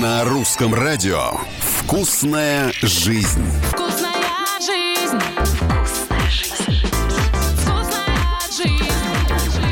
На русском радио «Вкусная жизнь». Вкусная жизнь. Вкусная жизнь. Вкусная жизнь.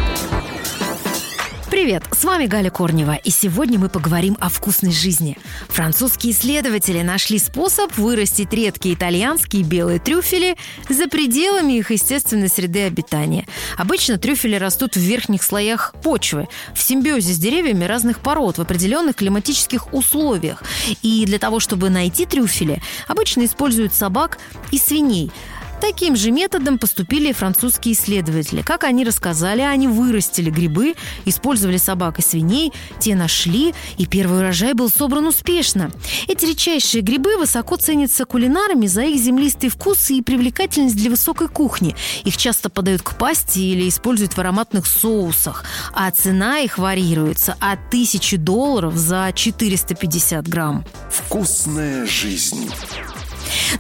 Привет, с вами Галя Корнева, и сегодня мы поговорим о вкусной жизни. Французские исследователи нашли способ вырастить редкие итальянские белые трюфели за пределами их естественной среды обитания. Обычно трюфели растут в верхних слоях почвы, в симбиозе с деревьями разных пород, в определенных климатических условиях. И для того, чтобы найти трюфели, обычно используют собак и свиней – Таким же методом поступили и французские исследователи. Как они рассказали, они вырастили грибы, использовали собак и свиней, те нашли, и первый урожай был собран успешно. Эти редчайшие грибы высоко ценятся кулинарами за их землистый вкус и привлекательность для высокой кухни. Их часто подают к пасти или используют в ароматных соусах, а цена их варьируется от 1000 долларов за 450 грамм. «Вкусная жизнь».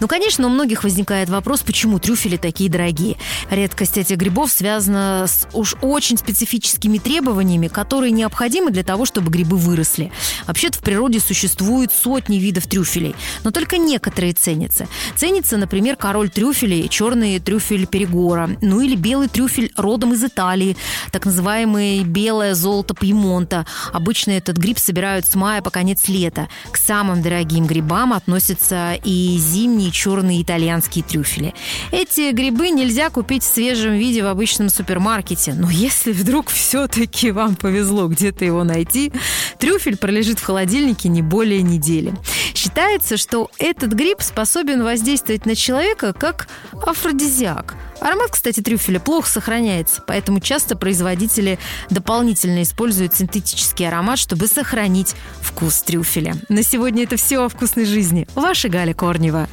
Ну, конечно, у многих возникает вопрос, почему трюфели такие дорогие. Редкость этих грибов связана с уж очень специфическими требованиями, которые необходимы для того, чтобы грибы выросли. Вообще-то в природе существует сотни видов трюфелей, но только некоторые ценятся. Ценится, например, король трюфелей, черный трюфель Перегора, ну или белый трюфель родом из Италии, так называемый белое золото Пьемонта. Обычно этот гриб собирают с мая по конец лета. К самым дорогим грибам относятся и зимние черные итальянские трюфели. Эти грибы нельзя купить в свежем виде в обычном супермаркете, но если вдруг все-таки вам повезло где-то его найти, трюфель пролежит в холодильнике не более недели. Считается, что этот гриб способен воздействовать на человека как афродизиак. Аромат, кстати, трюфеля плохо сохраняется, поэтому часто производители дополнительно используют синтетический аромат, чтобы сохранить вкус трюфеля. На сегодня это все о вкусной жизни. Ваша Галя Корнева.